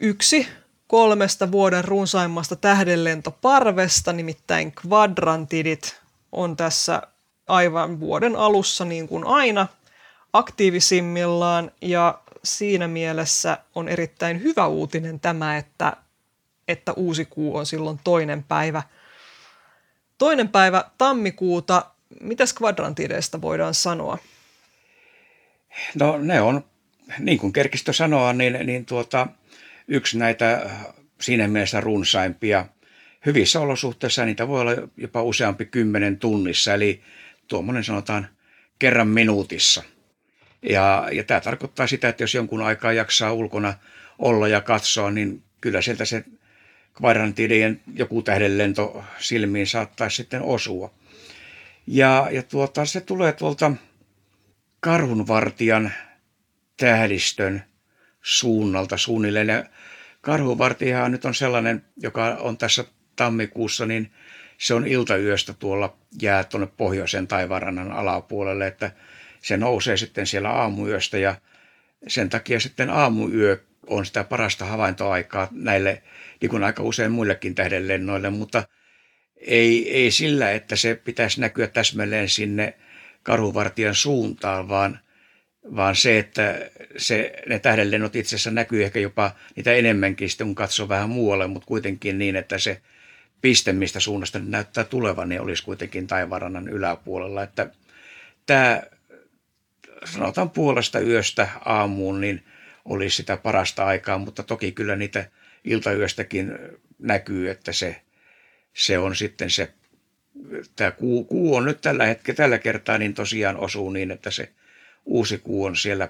yksi kolmesta vuoden runsaimmasta tähdenlentoparvesta, nimittäin kvadrantidit, on tässä aivan vuoden alussa niin kuin aina aktiivisimmillaan ja siinä mielessä on erittäin hyvä uutinen tämä, että, että uusi kuu on silloin toinen päivä. Toinen päivä tammikuuta, mitäs kvadrantideista voidaan sanoa? No ne on, niin kuin Kerkistö sanoa, niin, niin tuota, yksi näitä äh, siinä mielessä runsaimpia. Hyvissä olosuhteissa niitä voi olla jopa useampi kymmenen tunnissa, eli tuommoinen sanotaan kerran minuutissa. Ja, ja tämä tarkoittaa sitä, että jos jonkun aikaa jaksaa ulkona olla ja katsoa, niin kyllä sieltä se kvadrantidien joku tähdenlento silmiin saattaa sitten osua. Ja, ja tuota, se tulee tuolta karhunvartijan tähdistön suunnalta suunnilleen. Ja karhunvartijahan nyt on sellainen, joka on tässä tammikuussa, niin se on iltayöstä tuolla jää tuonne pohjoisen taivarannan alapuolelle, että se nousee sitten siellä aamuyöstä ja sen takia sitten aamuyö on sitä parasta havaintoaikaa näille, niin kuin aika usein muillekin tähdenlennoille, mutta ei, ei sillä, että se pitäisi näkyä täsmälleen sinne karhuvartijan suuntaan, vaan, vaan se, että se, ne tähdenlennot itse asiassa näkyy ehkä jopa niitä enemmänkin sitten, kun katsoo vähän muualle, mutta kuitenkin niin, että se piste, mistä suunnasta ne näyttää tulevan, niin olisi kuitenkin taivarannan yläpuolella. Että tämä, sanotaan puolesta yöstä aamuun, niin olisi sitä parasta aikaa, mutta toki kyllä niitä iltayöstäkin näkyy, että se, se on sitten se, tämä kuu, kuu on nyt tällä hetkellä, tällä kertaa niin tosiaan osuu niin, että se uusi kuu on siellä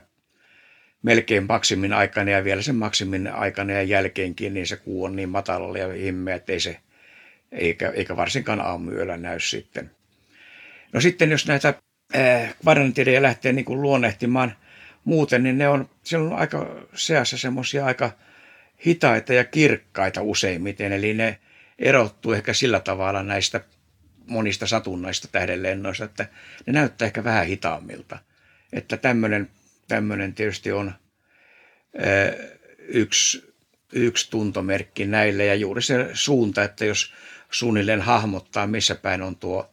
melkein maksimin aikana ja vielä sen maksimin aikana ja jälkeenkin, niin se kuu on niin matalalla ja himmeä, että ei se, eikä, eikä varsinkaan aamuyöllä näy sitten. No sitten jos näitä kvadrantideja lähtee niin kuin luonnehtimaan. Muuten, niin ne on, siellä on aika seassa semmoisia aika hitaita ja kirkkaita useimmiten, eli ne erottuu ehkä sillä tavalla näistä monista satunnaista tähdenlennoista, että ne näyttää ehkä vähän hitaammilta. Että tämmöinen, tämmöinen tietysti on yksi, yksi tuntomerkki näille. Ja juuri se suunta, että jos suunnilleen hahmottaa, missä päin on tuo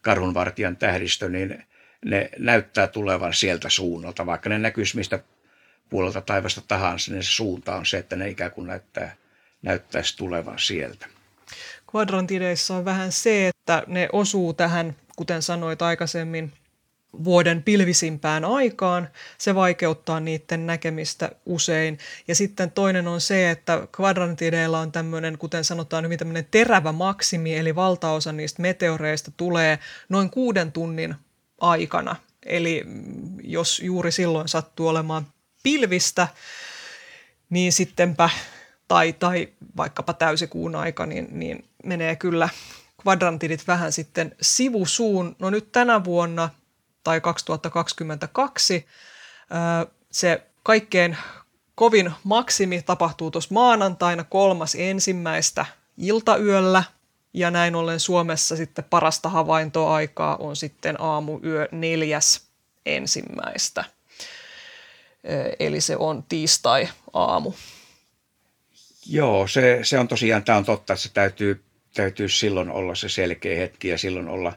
karhunvartijan tähdistö, niin ne näyttää tulevan sieltä suunnalta, vaikka ne näkyisi mistä puolelta taivasta tahansa, niin se suunta on se, että ne ikään kuin näyttää, näyttäisi tulevan sieltä. Kvadrantideissa on vähän se, että ne osuu tähän, kuten sanoit aikaisemmin, vuoden pilvisimpään aikaan. Se vaikeuttaa niiden näkemistä usein. Ja sitten toinen on se, että kvadrantideilla on tämmöinen, kuten sanotaan, hyvin tämmöinen terävä maksimi, eli valtaosa niistä meteoreista tulee noin kuuden tunnin aikana. Eli jos juuri silloin sattuu olemaan pilvistä, niin sittenpä, tai, tai vaikkapa täysikuun aika, niin, niin menee kyllä kvadrantidit vähän sitten sivusuun. No nyt tänä vuonna tai 2022 se kaikkein kovin maksimi tapahtuu tuossa maanantaina kolmas ensimmäistä iltayöllä – ja näin ollen Suomessa sitten parasta havaintoaikaa on sitten aamuyö neljäs ensimmäistä. Eli se on tiistai-aamu. Joo, se, se on tosiaan, tämä on totta, että se täytyy, täytyy silloin olla se selkeä hetki ja silloin olla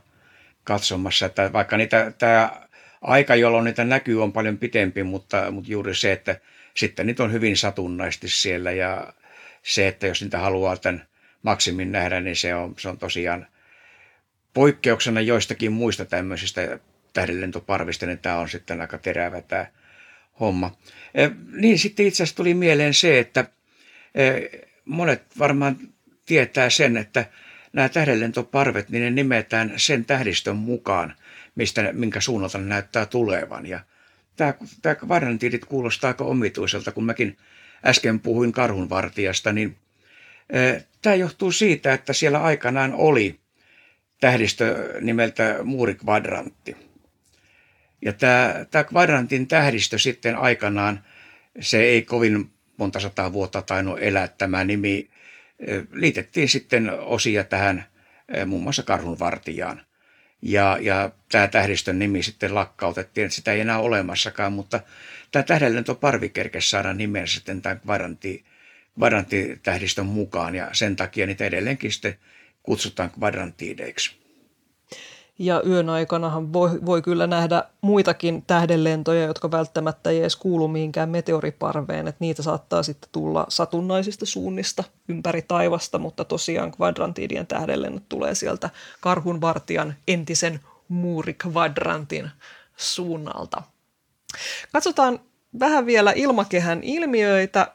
katsomassa, että vaikka niitä, tämä aika, jolloin niitä näkyy, on paljon pitempi, mutta, mutta juuri se, että sitten niitä on hyvin satunnaisesti siellä ja se, että jos niitä haluaa tämän maksimin nähdä, niin se on, se on tosiaan poikkeuksena joistakin muista tämmöisistä tähdenlentoparvista, niin tämä on sitten aika terävä tämä homma. E, niin sitten itse asiassa tuli mieleen se, että e, monet varmaan tietää sen, että nämä tähdenlentoparvet, niin ne nimetään sen tähdistön mukaan, mistä, minkä suunnalta ne näyttää tulevan. Ja tämä, tämä kuulostaa aika omituiselta, kun mäkin äsken puhuin karhunvartijasta, niin Tämä johtuu siitä, että siellä aikanaan oli tähdistö nimeltä muurikvadrantti. Ja tämä, tämä kvadrantin tähdistö sitten aikanaan, se ei kovin monta sataa vuotta tainnut elää tämä nimi, liitettiin sitten osia tähän muun muassa karhunvartijaan. Ja, ja tämä tähdistön nimi sitten lakkautettiin, että sitä ei enää olemassakaan, mutta tämä tähdenlentoparvi kerkesi saada nimensä sitten tämän kvadrantin kvadranttitähdistön mukaan ja sen takia niitä edelleenkin sitten kutsutaan kvadrantiideiksi. Ja yön aikanahan voi, voi kyllä nähdä muitakin tähdenlentoja, jotka välttämättä ei edes kuulu mihinkään meteoriparveen, että niitä saattaa sitten tulla satunnaisista suunnista ympäri taivasta, mutta tosiaan kvadrantiidien tähdenlennot tulee sieltä karhunvartijan entisen muurikvadrantin suunnalta. Katsotaan vähän vielä ilmakehän ilmiöitä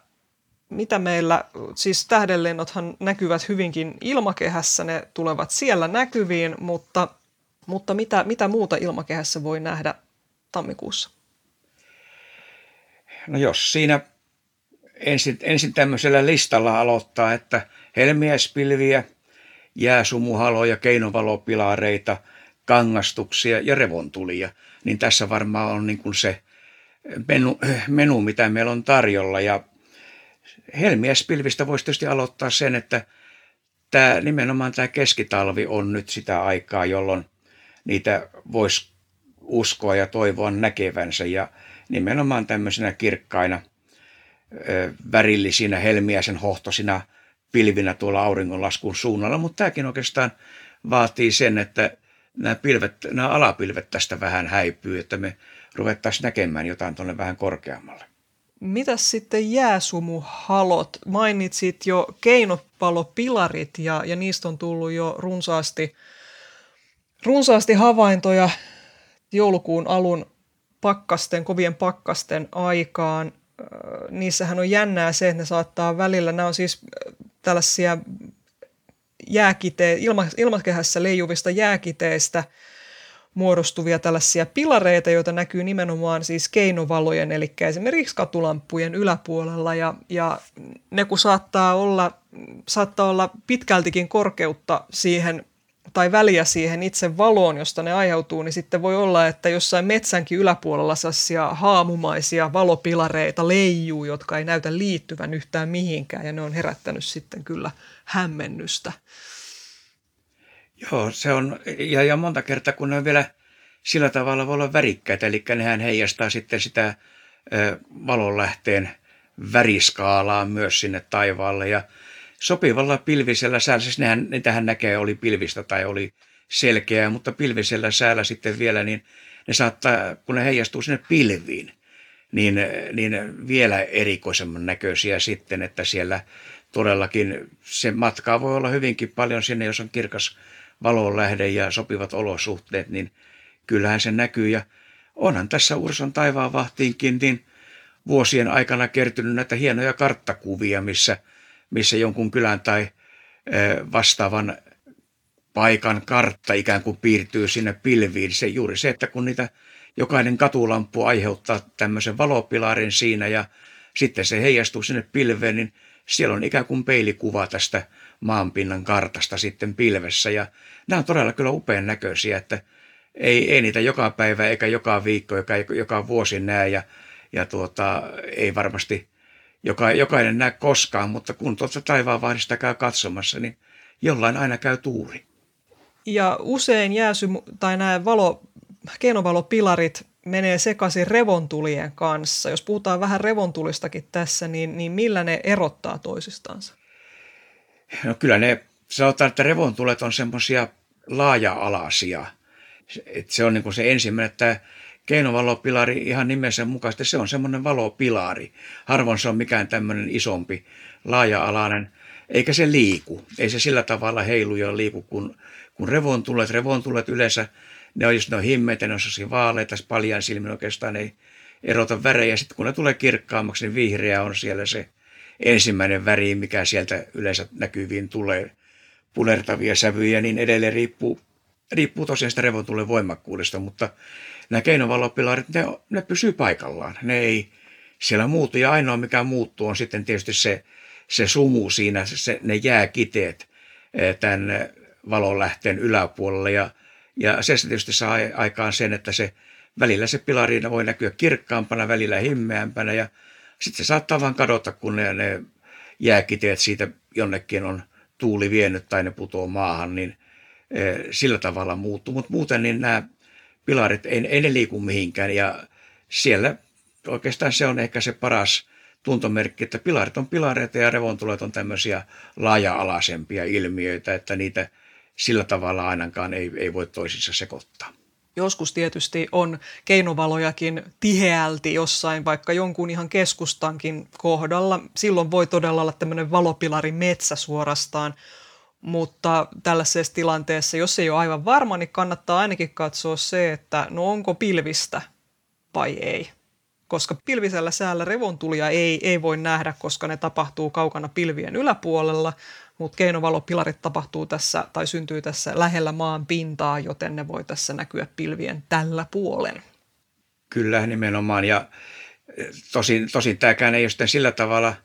mitä meillä, siis tähdenlennothan näkyvät hyvinkin ilmakehässä, ne tulevat siellä näkyviin, mutta, mutta mitä, mitä muuta ilmakehässä voi nähdä tammikuussa? No jos siinä ensin, ensin tämmöisellä listalla aloittaa, että helmiäispilviä, jääsumuhaloja, keinovalopilareita, kangastuksia ja revontulia. Niin tässä varmaan on niin kuin se menu, menu, mitä meillä on tarjolla. Ja helmiäspilvistä voisi tietysti aloittaa sen, että tämä, nimenomaan tämä keskitalvi on nyt sitä aikaa, jolloin niitä voisi uskoa ja toivoa näkevänsä. Ja nimenomaan tämmöisenä kirkkaina, värillisinä, helmiäisen hohtosina pilvinä tuolla auringonlaskun suunnalla. Mutta tämäkin oikeastaan vaatii sen, että nämä, pilvet, nämä alapilvet tästä vähän häipyy, että me ruvettaisiin näkemään jotain tuonne vähän korkeammalle. Mitäs sitten jääsumuhalot? Mainitsit jo keinopalopilarit ja, ja niistä on tullut jo runsaasti, runsaasti havaintoja joulukuun alun pakkasten, kovien pakkasten aikaan. Niissähän on jännää se, että ne saattaa välillä, nämä on siis tällaisia jääkite, ilma, ilmakehässä leijuvista jääkiteistä muodostuvia tällaisia pilareita, joita näkyy nimenomaan siis keinovalojen, eli esimerkiksi katulampujen yläpuolella, ja, ja ne kun saattaa olla, saattaa olla pitkältikin korkeutta siihen tai väliä siihen itse valoon, josta ne aiheutuu, niin sitten voi olla, että jossain metsänkin yläpuolella sellaisia haamumaisia valopilareita leijuu, jotka ei näytä liittyvän yhtään mihinkään, ja ne on herättänyt sitten kyllä hämmennystä. Joo, se on, ja, ja monta kertaa kun ne on vielä sillä tavalla voi olla värikkäitä, eli nehän heijastaa sitten sitä valonlähteen väriskaalaa myös sinne taivaalle, ja sopivalla pilvisellä säällä, siis nehän, niitähän näkee, oli pilvistä tai oli selkeää, mutta pilvisellä säällä sitten vielä, niin ne saattaa, kun ne heijastuu sinne pilviin, niin, niin vielä erikoisemman näköisiä sitten, että siellä todellakin se matkaa voi olla hyvinkin paljon sinne, jos on kirkas valonlähde ja sopivat olosuhteet, niin kyllähän se näkyy. Ja onhan tässä Urson taivaan vahtiinkin niin vuosien aikana kertynyt näitä hienoja karttakuvia, missä – missä jonkun kylän tai vastaavan paikan kartta ikään kuin piirtyy sinne pilviin. Se juuri se, että kun niitä jokainen katulampu aiheuttaa tämmöisen valopilarin siinä ja sitten se heijastuu sinne pilveen, niin siellä on ikään kuin peilikuva tästä maanpinnan kartasta sitten pilvessä. Ja nämä on todella kyllä upean näköisiä, että ei, ei niitä joka päivä eikä joka viikko, joka, joka vuosi näe ja, ja tuota, ei varmasti joka, jokainen näe koskaan, mutta kun tuossa taivaanvahdista käy katsomassa, niin jollain aina käy tuuri. Ja usein jääsy tai nämä valo, keinovalopilarit menee sekaisin revontulien kanssa. Jos puhutaan vähän revontulistakin tässä, niin, niin millä ne erottaa toisistansa? No kyllä ne, sanotaan, että revontulet on semmoisia laaja-alaisia. Se on niin kuin se ensimmäinen, että keinovalopilari ihan nimensä mukaisesti, se on semmoinen valopilari. Harvoin se on mikään tämmöinen isompi, laaja-alainen, eikä se liiku. Ei se sillä tavalla heilu ja liiku kuin, kuin revontulet. Revontulet yleensä, ne on, just ne on himmeitä, ne on vaaleita, paljan silmin oikeastaan ei erota värejä. Sitten kun ne tulee kirkkaammaksi, niin vihreä on siellä se ensimmäinen väri, mikä sieltä yleensä näkyviin tulee. Punertavia sävyjä niin edelleen riippuu, riippuu tosiaan sitä revontulen voimakkuudesta, mutta nämä keinovalopilarit, ne, ne pysyy paikallaan. Ne ei siellä muutu. Ja ainoa mikä muuttuu on sitten tietysti se, se sumu siinä, se, ne jääkiteet eh, tämän valonlähteen yläpuolella. Ja, ja se tietysti saa aikaan sen, että se välillä se pilari voi näkyä kirkkaampana, välillä himmeämpänä ja sitten se saattaa vaan kadota, kun ne, ne jääkiteet siitä jonnekin on tuuli vienyt tai ne putoo maahan, niin e, sillä tavalla muuttuu. Mutta muuten niin nämä pilarit, ei, ei ne liiku mihinkään ja siellä oikeastaan se on ehkä se paras tuntomerkki, että pilarit on pilareita ja revontulet on tämmöisiä laaja-alaisempia ilmiöitä, että niitä sillä tavalla ainakaan ei, ei voi toisissa sekoittaa. Joskus tietysti on keinovalojakin tiheälti jossain, vaikka jonkun ihan keskustankin kohdalla. Silloin voi todella olla tämmöinen valopilari metsä suorastaan mutta tällaisessa tilanteessa, jos ei ole aivan varma, niin kannattaa ainakin katsoa se, että no onko pilvistä vai ei. Koska pilvisellä säällä revontulia ei, ei voi nähdä, koska ne tapahtuu kaukana pilvien yläpuolella, mutta keinovalopilarit tapahtuu tässä tai syntyy tässä lähellä maan pintaa, joten ne voi tässä näkyä pilvien tällä puolen. Kyllä nimenomaan ja tosin, tosin tämäkään ei ole sillä tavalla –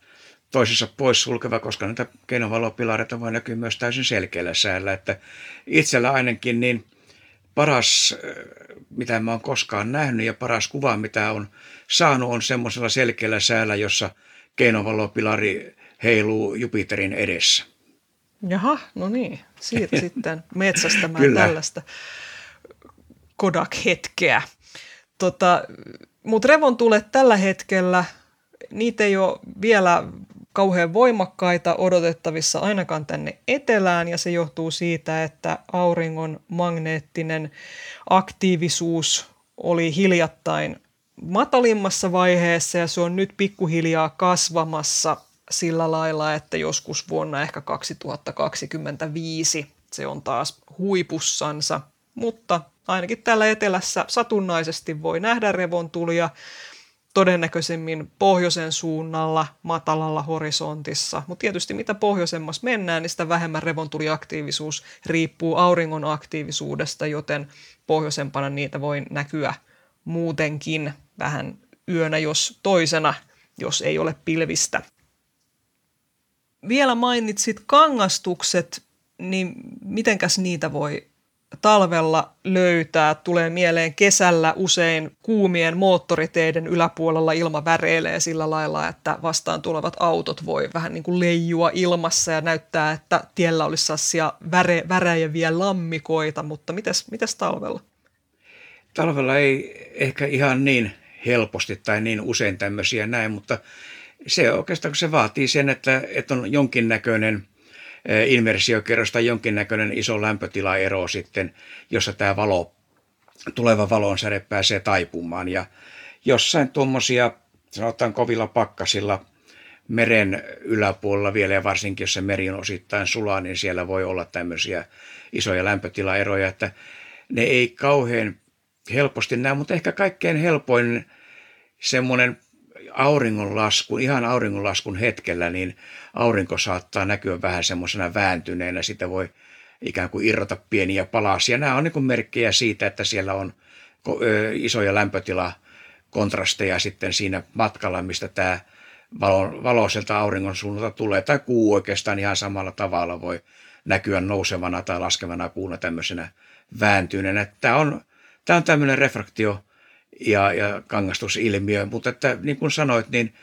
toisessa poissulkeva, koska näitä keinovalopilareita voi näkyä myös täysin selkeällä säällä. Että itsellä ainakin niin paras, mitä mä oon koskaan nähnyt ja paras kuva, mitä on saanut, on semmoisella selkeällä säällä, jossa keinovalopilari heiluu Jupiterin edessä. Jaha, no niin. Siitä sitten metsästämään Kyllä. tällaista Kodak-hetkeä. Tota, Mutta revontulet tällä hetkellä, niitä ei ole vielä kauhean voimakkaita odotettavissa ainakaan tänne etelään ja se johtuu siitä, että auringon magneettinen aktiivisuus oli hiljattain matalimmassa vaiheessa ja se on nyt pikkuhiljaa kasvamassa sillä lailla, että joskus vuonna ehkä 2025 se on taas huipussansa, mutta ainakin täällä etelässä satunnaisesti voi nähdä revontulia, todennäköisemmin pohjoisen suunnalla, matalalla horisontissa. Mutta tietysti mitä pohjoisemmassa mennään, niin sitä vähemmän revontuliaktiivisuus riippuu auringon aktiivisuudesta, joten pohjoisempana niitä voi näkyä muutenkin vähän yönä jos toisena, jos ei ole pilvistä. Vielä mainitsit kangastukset, niin mitenkäs niitä voi talvella löytää. Tulee mieleen kesällä usein kuumien moottoriteiden yläpuolella ilma väreilee sillä lailla, että vastaan tulevat autot voi vähän niin kuin leijua ilmassa ja näyttää, että tiellä olisi sellaisia väre, väräjäviä lammikoita, mutta mites, mites talvella? Talvella ei ehkä ihan niin helposti tai niin usein tämmöisiä näin, mutta se oikeastaan kun se vaatii sen, että, että on jonkinnäköinen – Eh, inversiokerros tai jonkinnäköinen iso lämpötilaero sitten, jossa tämä valo, tuleva valonsäde pääsee taipumaan. Ja jossain tuommoisia, sanotaan kovilla pakkasilla, meren yläpuolella vielä ja varsinkin jos se meri on osittain sulaa, niin siellä voi olla tämmöisiä isoja lämpötilaeroja, että ne ei kauhean helposti näe, mutta ehkä kaikkein helpoin semmoinen auringonlaskun, ihan auringonlaskun hetkellä, niin aurinko saattaa näkyä vähän semmoisena vääntyneenä. Sitä voi ikään kuin irrota pieniä palasia. Nämä on niin kuin merkkejä siitä, että siellä on isoja lämpötila kontrasteja sitten siinä matkalla, mistä tämä valo, valo sieltä auringon suunnalta tulee. Tai kuu oikeastaan ihan samalla tavalla voi näkyä nousevana tai laskevana kuuna tämmöisenä vääntyneenä. Tämä on, tämä on tämmöinen refraktio ja, ja kangastusilmiö, mutta että niin kuin sanoit, niin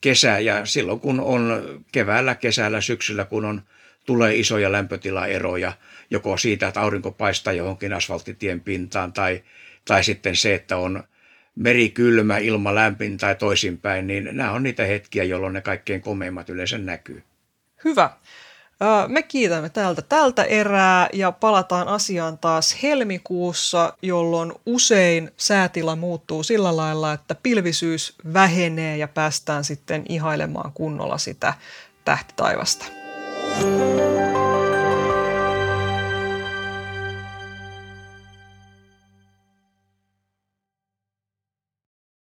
kesä ja silloin kun on keväällä, kesällä, syksyllä, kun on tulee isoja lämpötilaeroja, joko siitä, että aurinko paistaa johonkin asfalttitien pintaan tai, tai sitten se, että on meri kylmä, ilma lämmin tai toisinpäin, niin nämä on niitä hetkiä, jolloin ne kaikkein komeimmat yleensä näkyy. Hyvä. Me kiitämme tältä tältä erää ja palataan asiaan taas helmikuussa, jolloin usein säätila muuttuu sillä lailla, että pilvisyys vähenee ja päästään sitten ihailemaan kunnolla sitä tähtitaivasta. Thank you